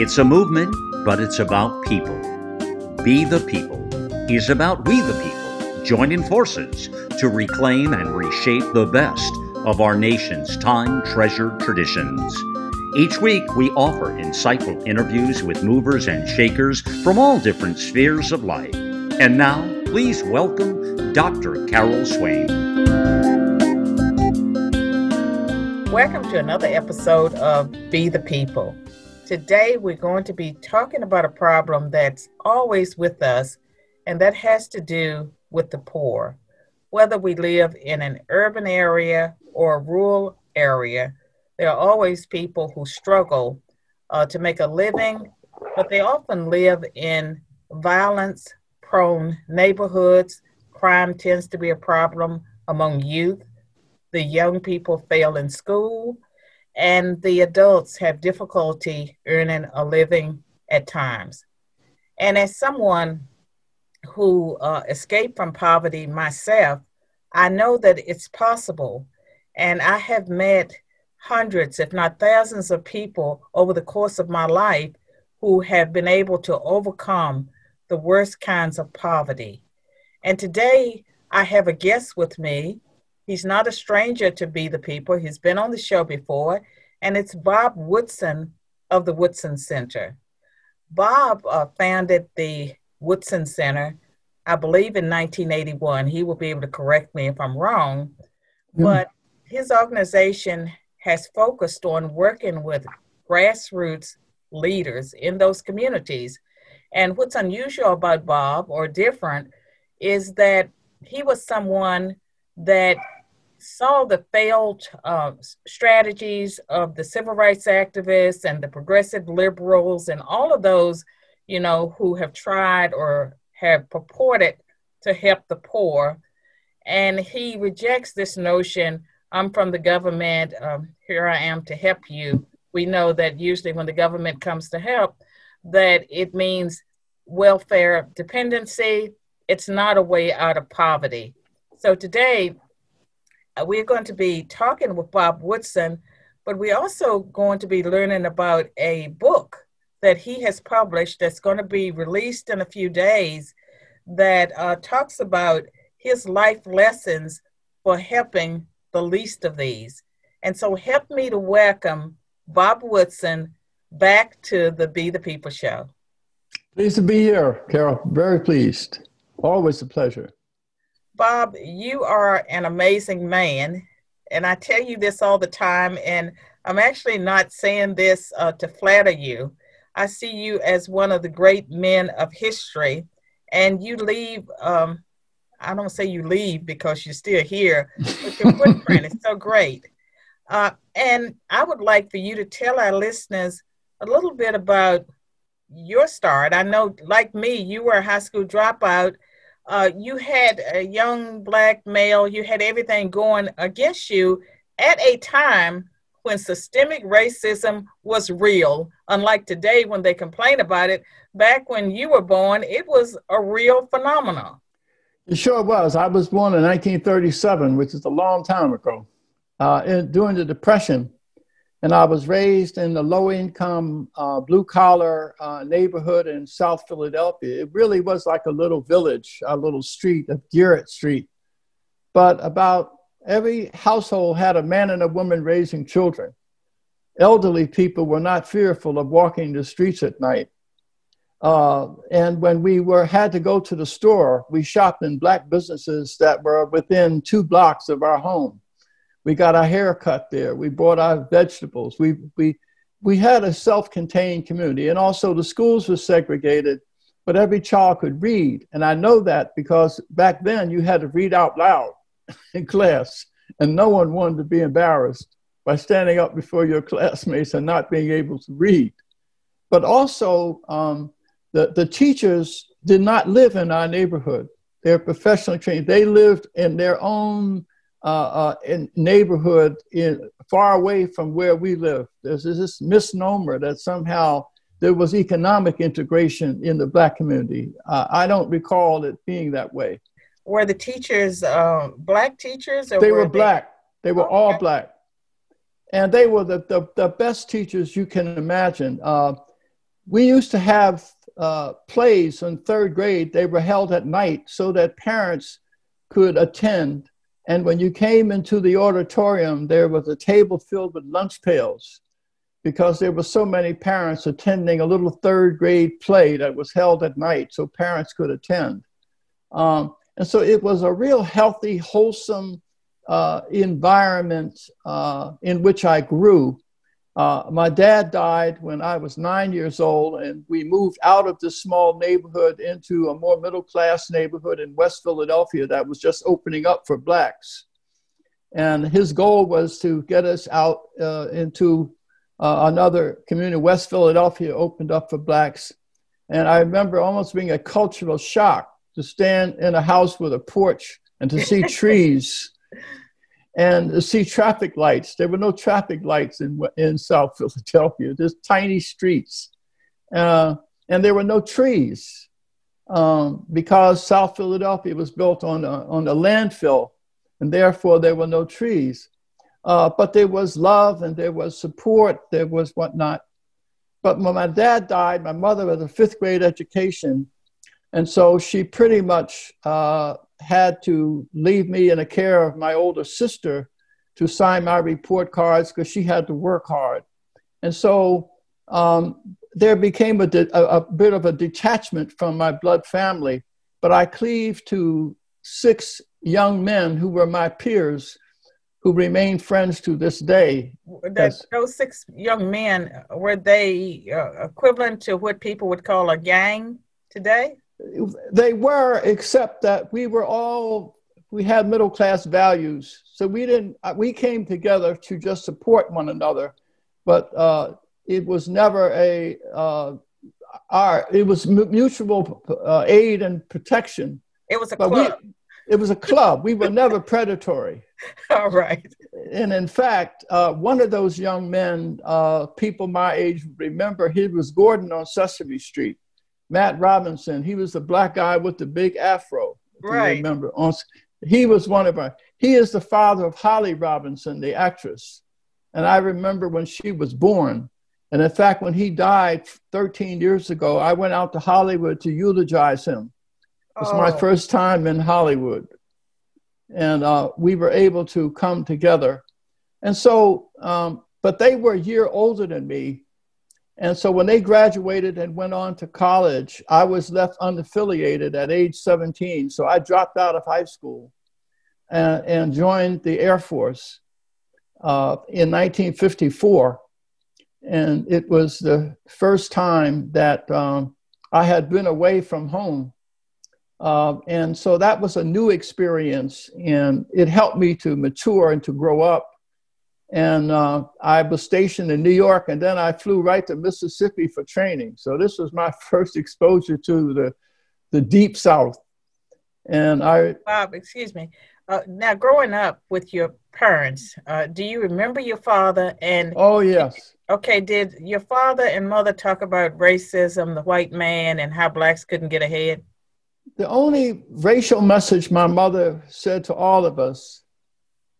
It's a movement, but it's about people. Be the People is about we the people joining forces to reclaim and reshape the best of our nation's time treasured traditions. Each week, we offer insightful interviews with movers and shakers from all different spheres of life. And now, please welcome Dr. Carol Swain. Welcome to another episode of Be the People. Today, we're going to be talking about a problem that's always with us, and that has to do with the poor. Whether we live in an urban area or a rural area, there are always people who struggle uh, to make a living, but they often live in violence prone neighborhoods. Crime tends to be a problem among youth. The young people fail in school and the adults have difficulty earning a living at times. And as someone who uh, escaped from poverty myself, I know that it's possible. And I have met hundreds, if not thousands, of people over the course of my life who have been able to overcome the worst kinds of poverty. And today I have a guest with me He's not a stranger to Be the People. He's been on the show before, and it's Bob Woodson of the Woodson Center. Bob uh, founded the Woodson Center, I believe, in 1981. He will be able to correct me if I'm wrong, mm. but his organization has focused on working with grassroots leaders in those communities. And what's unusual about Bob or different is that he was someone that saw the failed uh, strategies of the civil rights activists and the progressive liberals and all of those, you know, who have tried or have purported to help the poor. And he rejects this notion I'm from the government, um, here I am to help you. We know that usually when the government comes to help, that it means welfare dependency. It's not a way out of poverty. So today, we're going to be talking with Bob Woodson, but we're also going to be learning about a book that he has published that's going to be released in a few days that uh, talks about his life lessons for helping the least of these. And so, help me to welcome Bob Woodson back to the Be the People show. Pleased to be here, Carol. Very pleased. Always a pleasure. Bob, you are an amazing man. And I tell you this all the time, and I'm actually not saying this uh, to flatter you. I see you as one of the great men of history, and you leave. Um, I don't say you leave because you're still here, but your footprint is so great. Uh, and I would like for you to tell our listeners a little bit about your start. I know, like me, you were a high school dropout uh, you had a young black male, you had everything going against you at a time when systemic racism was real, unlike today when they complain about it. Back when you were born, it was a real phenomenon. It sure was. I was born in 1937, which is a long time ago. Uh, in, during the Depression, and I was raised in a low income, uh, blue collar uh, neighborhood in South Philadelphia. It really was like a little village, a little street of Garrett Street. But about every household had a man and a woman raising children. Elderly people were not fearful of walking the streets at night. Uh, and when we were had to go to the store, we shopped in black businesses that were within two blocks of our home we got our hair cut there. We brought our vegetables. We, we, we had a self contained community. And also, the schools were segregated, but every child could read. And I know that because back then you had to read out loud in class, and no one wanted to be embarrassed by standing up before your classmates and not being able to read. But also, um, the, the teachers did not live in our neighborhood. They're professionally trained. They lived in their own uh, uh, in neighborhood in, far away from where we live. There's this misnomer that somehow there was economic integration in the black community. Uh, I don't recall it being that way. Were the teachers uh, black teachers? they were, were black. They, were okay. all black. And they were the, the, the, best teachers you can imagine. Uh, we used to have uh, plays in third grade. They were held at night so that parents could attend. And when you came into the auditorium, there was a table filled with lunch pails because there were so many parents attending a little third grade play that was held at night so parents could attend. Um, and so it was a real healthy, wholesome uh, environment uh, in which I grew. Uh, my dad died when I was nine years old, and we moved out of this small neighborhood into a more middle class neighborhood in West Philadelphia that was just opening up for blacks. And his goal was to get us out uh, into uh, another community. West Philadelphia opened up for blacks. And I remember almost being a cultural shock to stand in a house with a porch and to see trees and see traffic lights. There were no traffic lights in, in South Philadelphia, just tiny streets. Uh, and there were no trees um, because South Philadelphia was built on a, on a landfill, and therefore there were no trees. Uh, but there was love and there was support, there was whatnot. But when my dad died, my mother had a fifth grade education. And so she pretty much uh, had to leave me in the care of my older sister to sign my report cards because she had to work hard. And so um, there became a, a, a, bit of a detachment from my blood family, but I cleaved to six young men who were my peers who remain friends to this day. That, those six young men, were they uh, equivalent to what people would call a gang today? They were, except that we were all we had middle class values, so we didn't. Uh, we came together to just support one another, but uh, it was never a uh, our. It was mutual uh, aid and protection. It was a but club. We, it was a club. we were never predatory. All right. And in fact, uh, one of those young men, uh, people my age remember, he was Gordon on Sesame Street. Matt Robinson. He was the black guy with the big afro. Right. remember, he was one of our. He is the father of Holly Robinson, the actress. And I remember when she was born. And in fact, when he died 13 years ago, I went out to Hollywood to eulogize him. It was oh. my first time in Hollywood. And uh, we were able to come together. And so, um, but they were a year older than me. And so when they graduated and went on to college, I was left unaffiliated at age 17. So I dropped out of high school and, and joined the Air Force uh, in 1954. And it was the first time that um, I had been away from home. Uh, and so that was a new experience, and it helped me to mature and to grow up and uh, I was stationed in New York, and then I flew right to Mississippi for training. So this was my first exposure to the the deep South. And I Bob, excuse me. Uh, now, growing up with your parents, uh, do you remember your father? And oh yes. Okay, did your father and mother talk about racism, the white man, and how blacks couldn't get ahead? The only racial message my mother said to all of us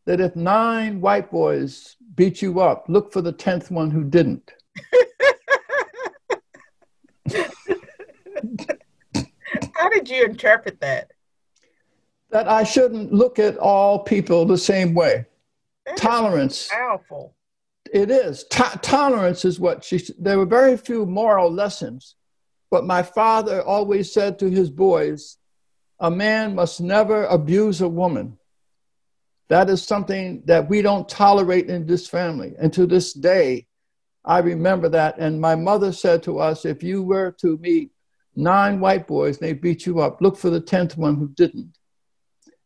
that if nine white boys beat you up, look for the 10th one who didn't. How did you interpret that? That I shouldn't look at all people the same way. That Tolerance. Powerful. It is. To- tolerance is what she. There were very few moral lessons, but my father always said to his boys, "A man must never abuse a woman." That is something that we don't tolerate in this family. And to this day, I remember that. And my mother said to us, if you were to meet nine white boys and they beat you up, look for the 10th one who didn't.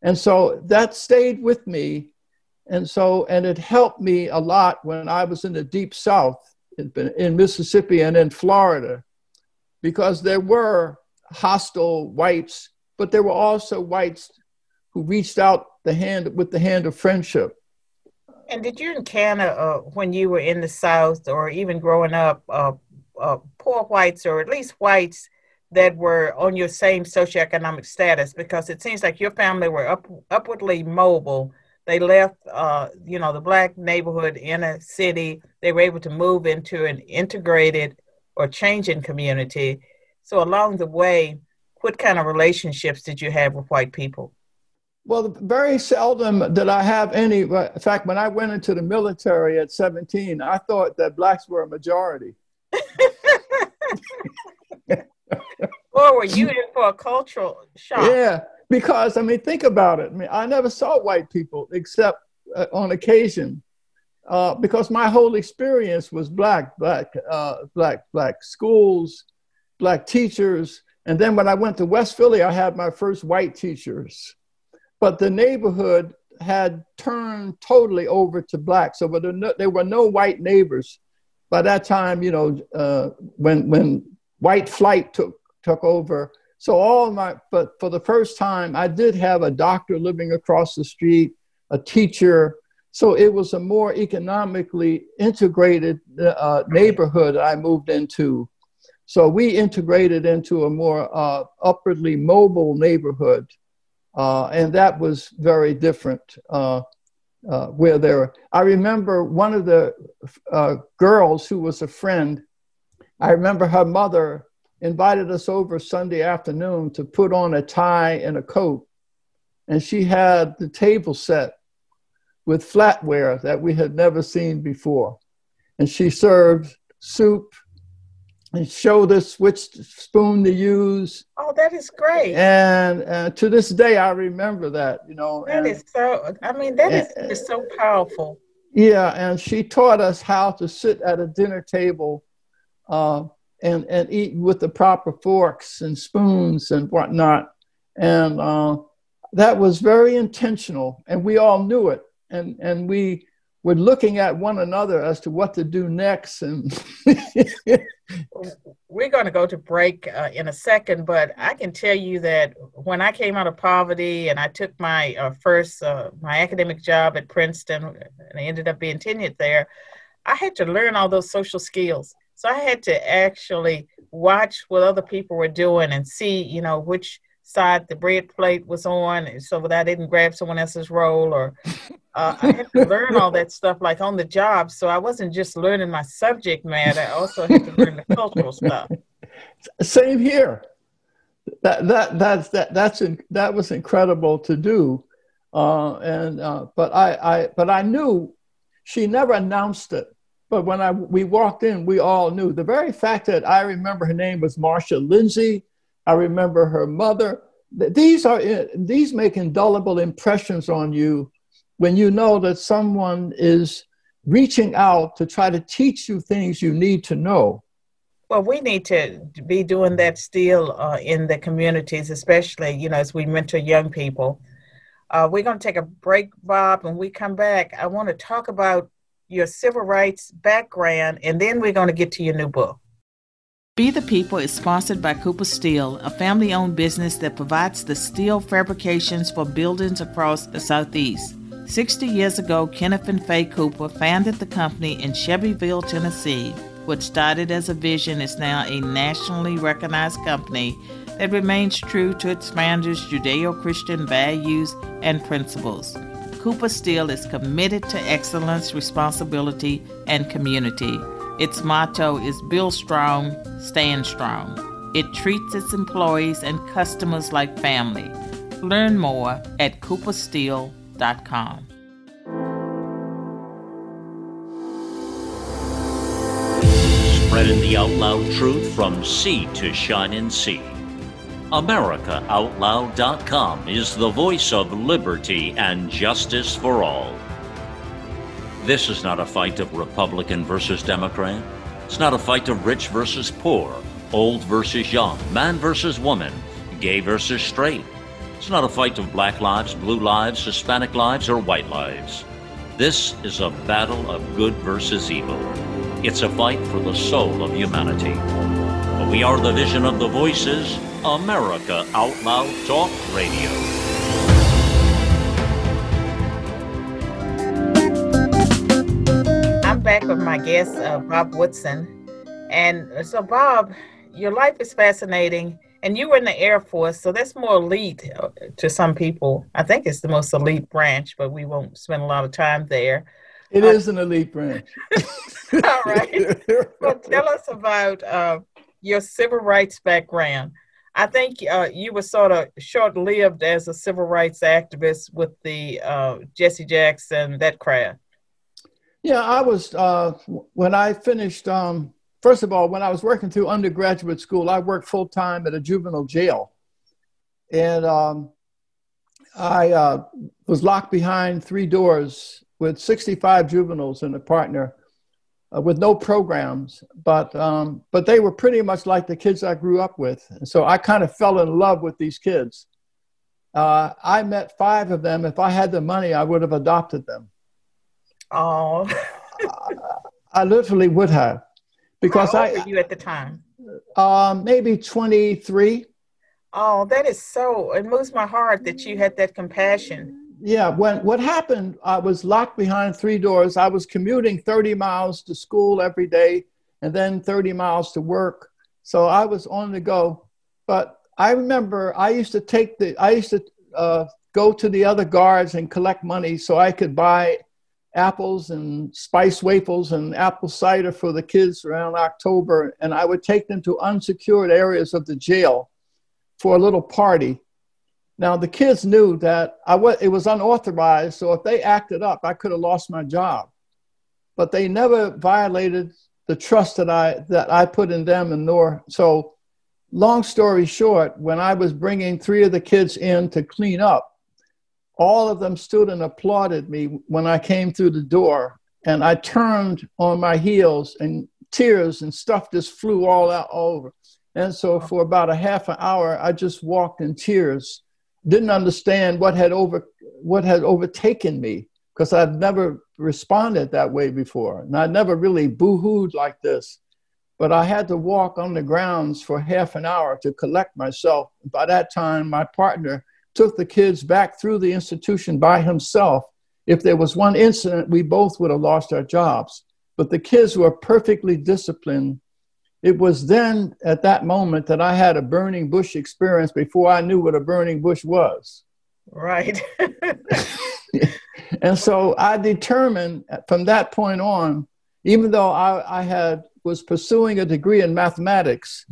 And so that stayed with me. And so, and it helped me a lot when I was in the deep South in, in Mississippi and in Florida, because there were hostile whites, but there were also whites who reached out the hand with the hand of friendship. And did you encounter uh, when you were in the South, or even growing up, uh, uh, poor whites, or at least whites that were on your same socioeconomic status? Because it seems like your family were up, upwardly mobile. They left, uh, you know, the black neighborhood in a city. They were able to move into an integrated or changing community. So along the way, what kind of relationships did you have with white people? Well, very seldom did I have any. In fact, when I went into the military at 17, I thought that blacks were a majority. or were you in for a cultural shock? Yeah, because I mean, think about it. I mean, I never saw white people except uh, on occasion, uh, because my whole experience was black, black, uh, black, black schools, black teachers, and then when I went to West Philly, I had my first white teachers but the neighborhood had turned totally over to black. So there were no white neighbors. By that time, you know, uh, when when white flight took took over, so all my but for the first time, I did have a doctor living across the street, a teacher. So it was a more economically integrated uh, neighborhood I moved into. So we integrated into a more uh, upwardly mobile neighborhood. Uh, and that was very different. Uh, uh, where there, I remember one of the uh, girls who was a friend. I remember her mother invited us over Sunday afternoon to put on a tie and a coat, and she had the table set with flatware that we had never seen before, and she served soup and showed us which spoon to use. Oh, that is great. And uh, to this day, I remember that, you know. That and, is so, I mean, that and, is, is so powerful. Yeah, and she taught us how to sit at a dinner table uh, and, and eat with the proper forks and spoons and whatnot. And uh, that was very intentional, and we all knew it. And, and we, were looking at one another as to what to do next and we're going to go to break uh, in a second but i can tell you that when i came out of poverty and i took my uh, first uh, my academic job at princeton and i ended up being tenured there i had to learn all those social skills. So i had to actually watch what other people were doing and see you know which side the bread plate was on so that i didn't grab someone else's roll or uh, I had to learn all that stuff like on the job. So I wasn't just learning my subject matter. I also had to learn the cultural stuff. Same here. That that that's that that's in, that was incredible to do, uh, and uh, but I I but I knew she never announced it. But when I we walked in, we all knew. The very fact that I remember her name was Marcia Lindsay. I remember her mother. These are these make indelible impressions on you when you know that someone is reaching out to try to teach you things you need to know. Well, we need to be doing that still uh, in the communities, especially, you know, as we mentor young people. Uh, we're going to take a break, Bob, and we come back. I want to talk about your civil rights background, and then we're going to get to your new book. Be the People is sponsored by Cooper Steel, a family owned business that provides the steel fabrications for buildings across the Southeast. 60 years ago, Kenneth and Faye Cooper founded the company in Shelbyville, Tennessee. What started as a vision is now a nationally recognized company that remains true to its founders' Judeo Christian values and principles. Cooper Steel is committed to excellence, responsibility, and community. Its motto is Build Strong, Stand Strong. It treats its employees and customers like family. Learn more at coopersteel.com gmail.com. Spreading the out loud truth from sea to shining sea. AmericaOutloud.com is the voice of liberty and justice for all. This is not a fight of Republican versus Democrat. It's not a fight of rich versus poor, old versus young, man versus woman, gay versus straight it's not a fight of black lives, blue lives, Hispanic lives, or white lives. This is a battle of good versus evil. It's a fight for the soul of humanity. We are the vision of the voices, America Out Loud Talk Radio. I'm back with my guest, uh, Bob Woodson. And uh, so, Bob, your life is fascinating and you were in the Air Force, so that's more elite uh, to some people. I think it's the most elite branch, but we won't spend a lot of time there. It uh, is an elite branch. all right. Well, tell us about uh, your civil rights background. I think uh, you were sort of short lived as a civil rights activist with the uh, Jesse Jackson, that crowd. Yeah, I was, uh, when I finished, um, first of all, when I was working through undergraduate school, I worked full time at a juvenile jail. And um, I uh, was locked behind three doors with 65 juveniles and a partner uh, with no programs, but um, but they were pretty much like the kids I grew up with. And so I kind of fell in love with these kids. Uh, I met five of them. If I had the money, I would have adopted them. Oh, I, literally would have, because How old I. Were you at the time? Um, maybe twenty three. Oh, that is so. It moves my heart that you had that compassion yeah, when what happened, I was locked behind three doors. I was commuting 30 miles to school every day and then 30 miles to work. So I was on the go. But I remember I used to take the, I used to uh, go to the other guards and collect money so I could buy apples and spice waffles and apple cider for the kids around October. And I would take them to unsecured areas of the jail for a little party now the kids knew that I was, it was unauthorized, so if they acted up, I could have lost my job. But they never violated the trust that I that I put in them, and nor so. Long story short, when I was bringing three of the kids in to clean up, all of them stood and applauded me when I came through the door, and I turned on my heels, and tears and stuff just flew all out all over. And so for about a half an hour, I just walked in tears didn't understand what had over what had overtaken me because I'd never responded that way before, and I never really boo-hooed like this. But I had to walk on the grounds for half an hour to collect myself. By that time, my partner took the kids back through the institution by himself. If there was one incident, we both would have lost our jobs. But the kids were perfectly disciplined it was then at that moment that I had a burning bush experience before I knew what a burning bush was. Right. and so I determined from that point on, even though I, I had was pursuing a degree in mathematics,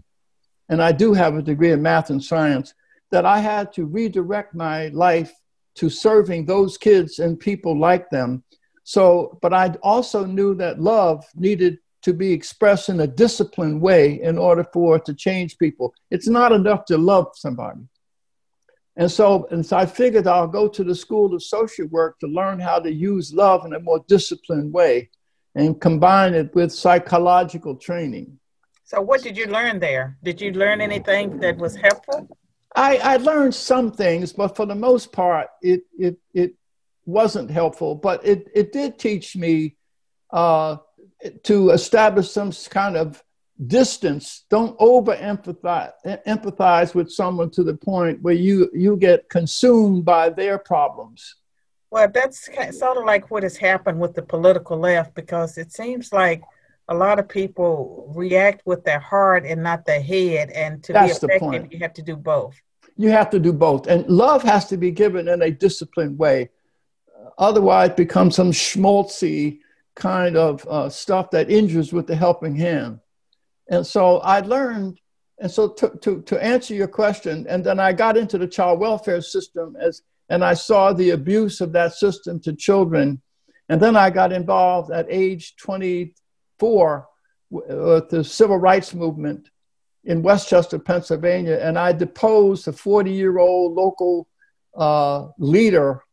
and I do have a degree in math and science, that I had to redirect my life to serving those kids and people like them. So, but I also knew that love needed to be expressed in a disciplined way in order for it to change people. It's not enough to love somebody. And so, and so I figured I'll go to the School of Social Work to learn how to use love in a more disciplined way and combine it with psychological training. So, what did you learn there? Did you learn anything that was helpful? I, I learned some things, but for the most part, it, it, it wasn't helpful. But it, it did teach me uh, to establish some kind of distance. Don't over empathize, empathize with someone to the point where you, you get consumed by their problems. Well, that's sort of like what has happened with the political left because it seems like a lot of people react with their heart and not their head. And to that's be effective, you have to do both. You have to do both. And love has to be given in a disciplined way. Otherwise, it becomes some schmaltzy kind of uh, stuff that injures with the helping hand. And so I learned, and so to, to, to answer your question, and then I got into the child welfare system as, and I saw the abuse of that system to children. And then I got involved at age 24 with the civil rights movement in West Chester, Pennsylvania, and I deposed a 40 year old local uh, leader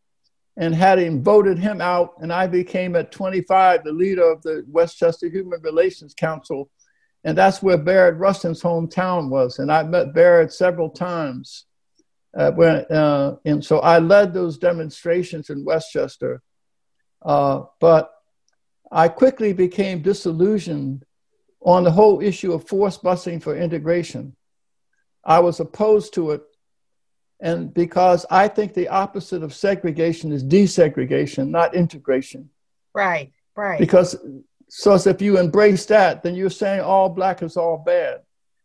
and had him voted him out. And I became at 25 the leader of the West Chester Human Relations Council. And that's where Bayard Rustin's hometown was. And I met Bayard several times. Uh, when, uh, and so I led those demonstrations in West Chester. Uh, but I quickly became disillusioned on the whole issue of forced busing for integration. I was opposed to it and because I think the opposite of segregation is desegregation, not integration. Right, right. Because so if you embrace that, then you're saying all black is all bad.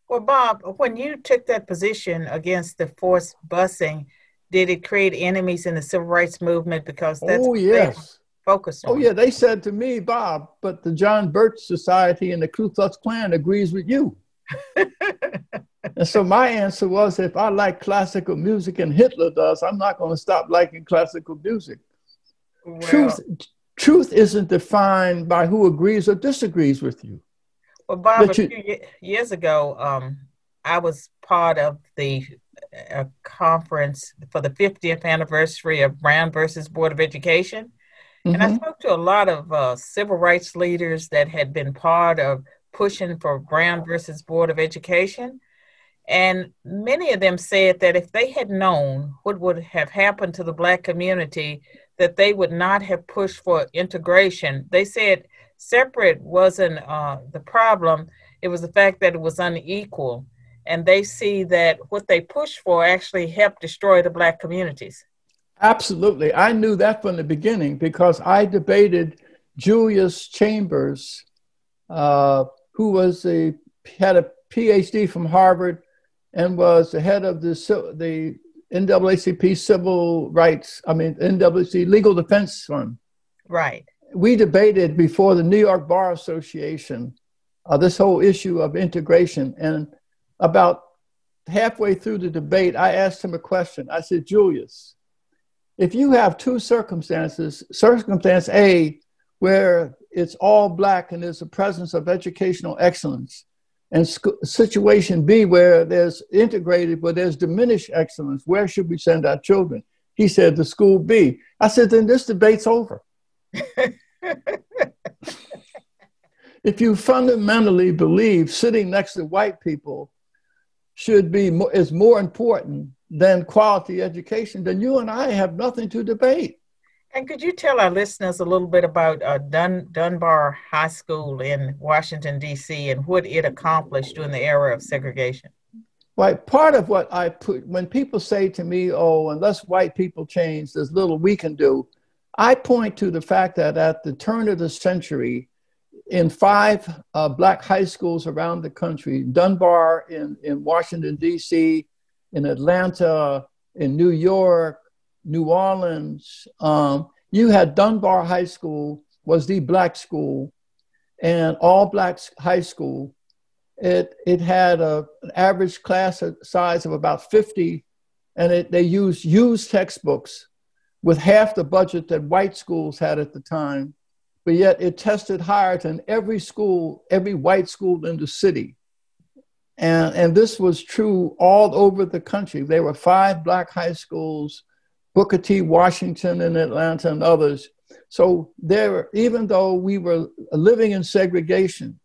Well, Bob, when you took that position against the forced busing, did it create enemies in the civil rights movement? Because that's oh yes, focused oh, on. Oh, yeah, they said to me, Bob, but the John Birch Society and the Ku Klux Klan agrees with you. and so my answer was if I like classical music and Hitler does, I'm not going to stop liking classical music. Truth, truth isn't defined by who agrees or disagrees with you. Well, Bob, a few years ago, um, I was part of the uh, conference for the 50th anniversary of Brown versus Board of Education. Mm-hmm. And I mm-hmm. spoke to a lot of uh, civil rights leaders that had been part of pushing for Brown versus Board of Education. And many of them said that if they had known what would have happened to the Black community, that they would not have pushed for integration. They said separate wasn't uh, the problem, it was the fact that it was unequal. And they see that what they pushed for actually helped destroy the Black communities. Absolutely. I knew that from the beginning because I debated Julius Chambers, uh, who was a, had a PhD from Harvard and was the head of the, the NAACP Civil Rights, I mean, NAACP Legal Defense Fund. Right. We debated before the New York Bar Association uh, this whole issue of integration. And about halfway through the debate, I asked him a question. I said, Julius, if you have two circumstances, circumstance A, where it's all black and there's a presence of educational excellence, and sc- situation B, where there's integrated, but there's diminished excellence, where should we send our children? He said, the school B. I said, then this debate's over. if you fundamentally believe sitting next to white people should be is more important than quality education, then you and I have nothing to debate. And could you tell our listeners a little bit about uh, Dun- Dunbar High School in Washington, D.C., and what it accomplished during the era of segregation? Right. Part of what I put, when people say to me, oh, unless white people change, there's little we can do, I point to the fact that at the turn of the century, in five uh, black high schools around the country, Dunbar in, in Washington, D.C., in Atlanta, in New York, New Orleans, um, you had Dunbar High School was the black school, and all black high school. It it had a, an average class size of about 50, and it, they used used textbooks with half the budget that white schools had at the time, but yet it tested higher than every school, every white school in the city. And, and this was true all over the country. There were five black high schools Booker T. Washington in Atlanta and others. So there, even though we were living in segregation,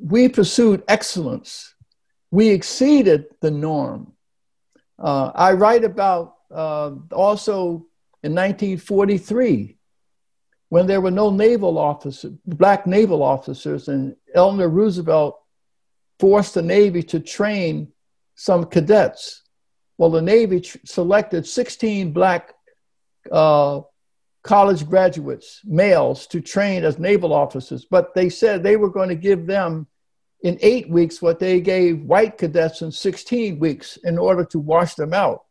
we pursued excellence. We exceeded the norm. Uh, I write about uh, also in 1943 when there were no naval officers, black naval officers, and Eleanor Roosevelt forced the Navy to train some cadets well, the Navy tr- selected 16 black uh, college graduates, males, to train as naval officers, but they said they were going to give them in eight weeks what they gave white cadets in 16 weeks in order to wash them out.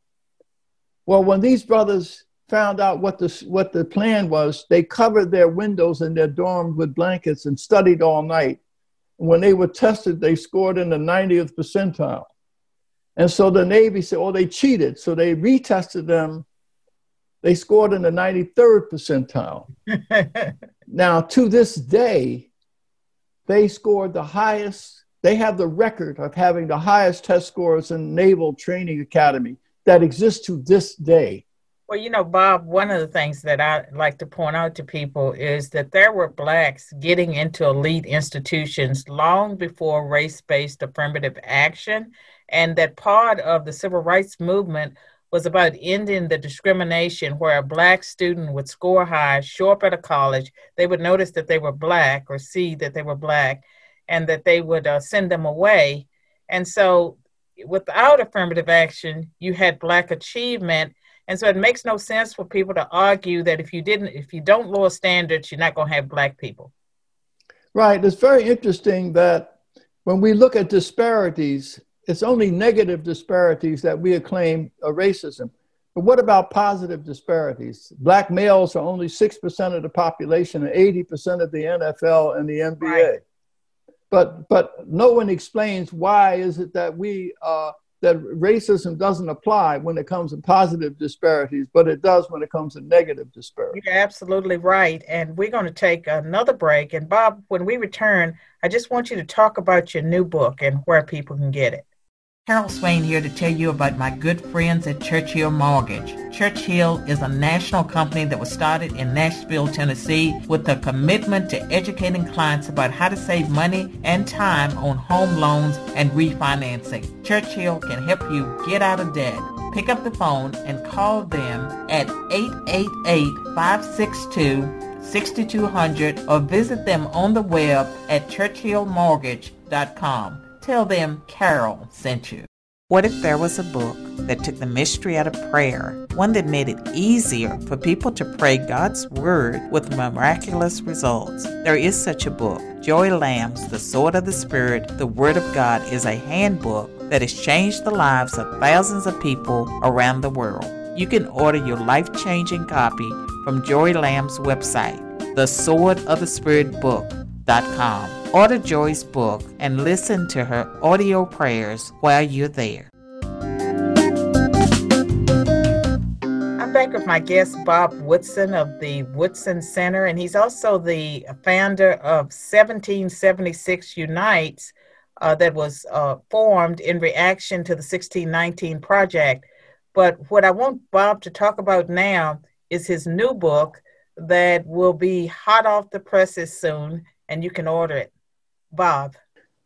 Well, when these brothers found out what the, what the plan was, they covered their windows in their dorm with blankets and studied all night. When they were tested, they scored in the 90th percentile. And so the Navy said, oh, they cheated. So they retested them. They scored in the 93rd percentile. now, to this day, they scored the highest, they have the record of having the highest test scores in Naval Training Academy that exists to this day. Well, you know, Bob, one of the things that I like to point out to people is that there were Blacks getting into elite institutions long before race based affirmative action and that part of the civil rights movement was about ending the discrimination where a black student would score high, show up at a college, they would notice that they were black or see that they were black, and that they would uh, send them away. And so, without affirmative action, you had black achievement. And so, it makes no sense for people to argue that if you didn't, if you don't lower standards, you're not going to have black people. Right. It's very interesting that when we look at disparities it's only negative disparities that we acclaim a racism. But what about positive disparities? Black males are only 6% of the population and 80% of the NFL and the NBA. Right. But, but no one explains why is it that we uh, that racism doesn't apply when it comes to positive disparities, but it does when it comes to negative disparities. You're absolutely right. And we're going to take another break. And Bob, when we return, I just want you to talk about your new book and where people can get it. Carol Swain here to tell you about my good friends at Churchill Mortgage. Churchill is a national company that was started in Nashville, Tennessee with a commitment to educating clients about how to save money and time on home loans and refinancing. Churchill can help you get out of debt. Pick up the phone and call them at 888-562-6200 or visit them on the web at churchillmortgage.com. Tell them Carol sent you. What if there was a book that took the mystery out of prayer, one that made it easier for people to pray God's Word with miraculous results? There is such a book. Joy Lamb's The Sword of the Spirit, The Word of God is a handbook that has changed the lives of thousands of people around the world. You can order your life changing copy from Joy Lamb's website, the Sword of the Spirit Order Joy's book and listen to her audio prayers while you're there. I'm back with my guest, Bob Woodson of the Woodson Center, and he's also the founder of 1776 Unites, uh, that was uh, formed in reaction to the 1619 project. But what I want Bob to talk about now is his new book that will be hot off the presses soon, and you can order it. Bob?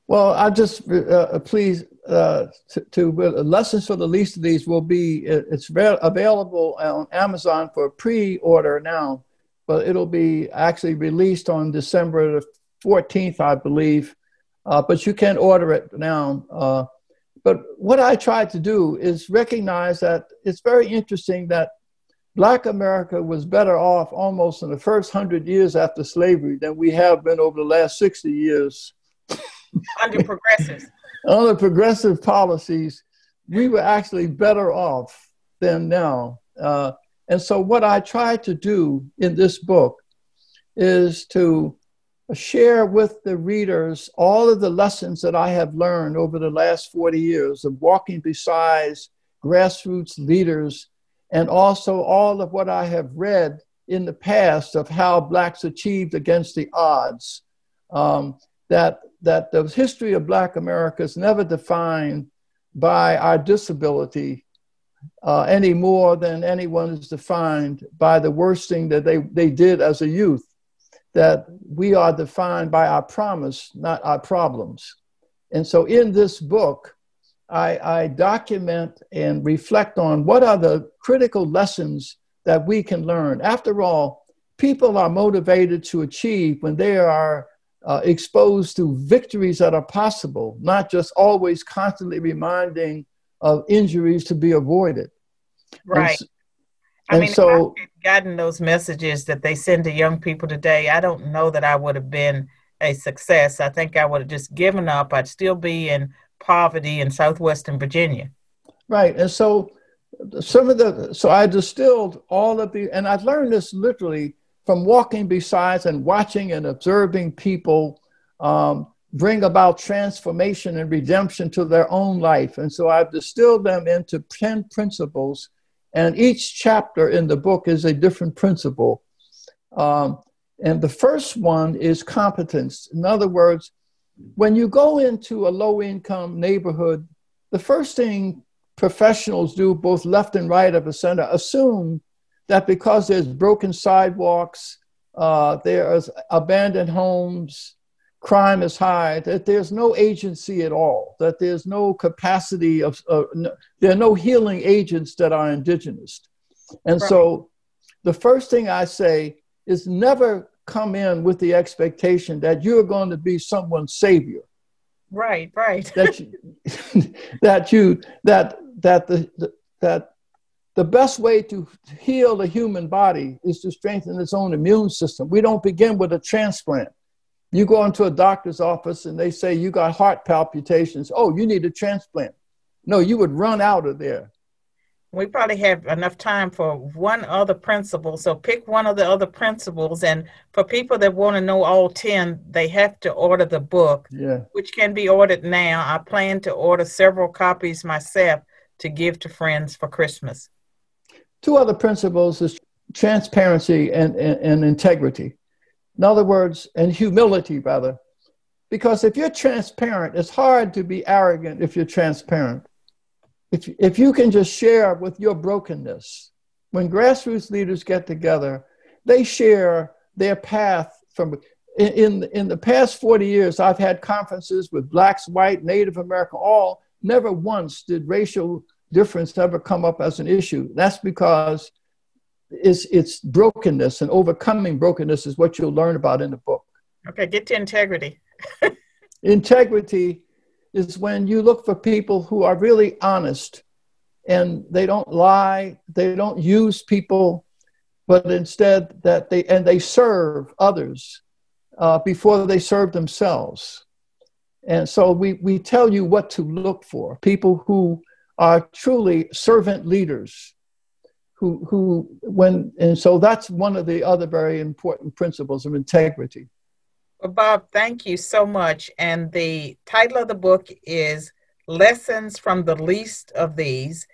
Well, I just uh, uh, please uh, to, to uh, lessons for the least of these will be it's available on Amazon for pre-order now, but it'll be actually released on December the 14th, I believe. Uh, but you can order it now. Uh, but what I tried to do is recognize that it's very interesting that Black America was better off almost in the first hundred years after slavery than we have been over the last 60 years. Under progressives. Under progressive policies, we were actually better off than now. Uh, and so, what I try to do in this book is to share with the readers all of the lessons that I have learned over the last 40 years of walking beside grassroots leaders and also all of what I have read in the past of how Blacks achieved against the odds. Um, that, that the history of Black America is never defined by our disability uh, any more than anyone is defined by the worst thing that they, they did as a youth. That we are defined by our promise, not our problems. And so in this book, I, I document and reflect on what are the critical lessons that we can learn. After all, people are motivated to achieve when they are uh, exposed to victories that are possible, not just always constantly reminding of injuries to be avoided. Right. And, I mean, so, if I've gotten those messages that they send to young people today, I don't know that I would have been a success. I think I would have just given up. I'd still be in poverty in southwestern Virginia. Right. And so some of the so I distilled all of the and I learned this literally from walking besides and watching and observing people um, bring about transformation and redemption to their own life. And so I've distilled them into 10 principles, and each chapter in the book is a different principle. Um, and the first one is competence. In other words, when you go into a low income neighborhood, the first thing professionals do, both left and right of the center, assume that because there's broken sidewalks, uh, there's abandoned homes, crime is high, that there's no agency at all, that there's no capacity of, uh, no, there are no healing agents that are indigenous. And right. so the first thing I say is never come in with the expectation that you're going to be someone's savior. Right, right. that you, that you that that the, the that the best way to heal the human body is to strengthen its own immune system. We don't begin with a transplant. You go into a doctor's office and they say you got heart palpitations. Oh, you need a transplant. No, you would run out of there. We probably have enough time for one other principle. So pick one of the other principles. And for people that want to know all 10, they have to order the book, yeah. which can be ordered now. I plan to order several copies myself to give to friends for Christmas. Two other principles is transparency and, and, and integrity. In other words, and humility, rather. Because if you're transparent, it's hard to be arrogant if you're transparent if, if you can just share with your brokenness, when grassroots leaders get together, they share their path from in, in the past 40 years, I've had conferences with blacks, white, Native American, all. Never once did racial difference ever come up as an issue. That's because it's, it's brokenness and overcoming brokenness is what you'll learn about in the book. Okay, get to integrity. integrity is when you look for people who are really honest and they don't lie, they don't use people, but instead that they and they serve others uh, before they serve themselves. And so we, we tell you what to look for people who are truly servant leaders. Who, who when and so that's one of the other very important principles of integrity well, Bob, thank you so much. And the title of the book is Lessons from the Least of These.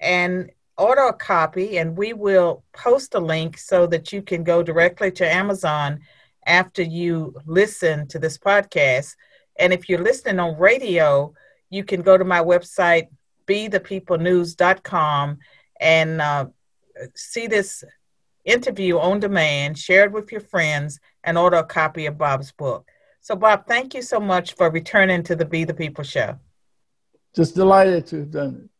And order a copy, and we will post a link so that you can go directly to Amazon after you listen to this podcast. And if you're listening on radio, you can go to my website, bethepeoplenews.com, and uh, see this interview on demand, share it with your friends, and order a copy of Bob's book. So, Bob, thank you so much for returning to the Be the People show. Just delighted to have done it.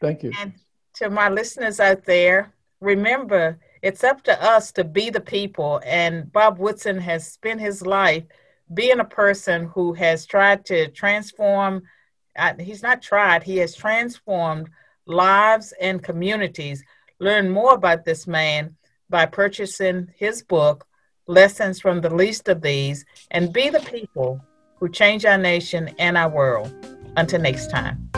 Thank you. And to my listeners out there, remember it's up to us to be the people. And Bob Woodson has spent his life being a person who has tried to transform, uh, he's not tried, he has transformed lives and communities. Learn more about this man by purchasing his book, Lessons from the Least of These, and be the people who change our nation and our world. Until next time.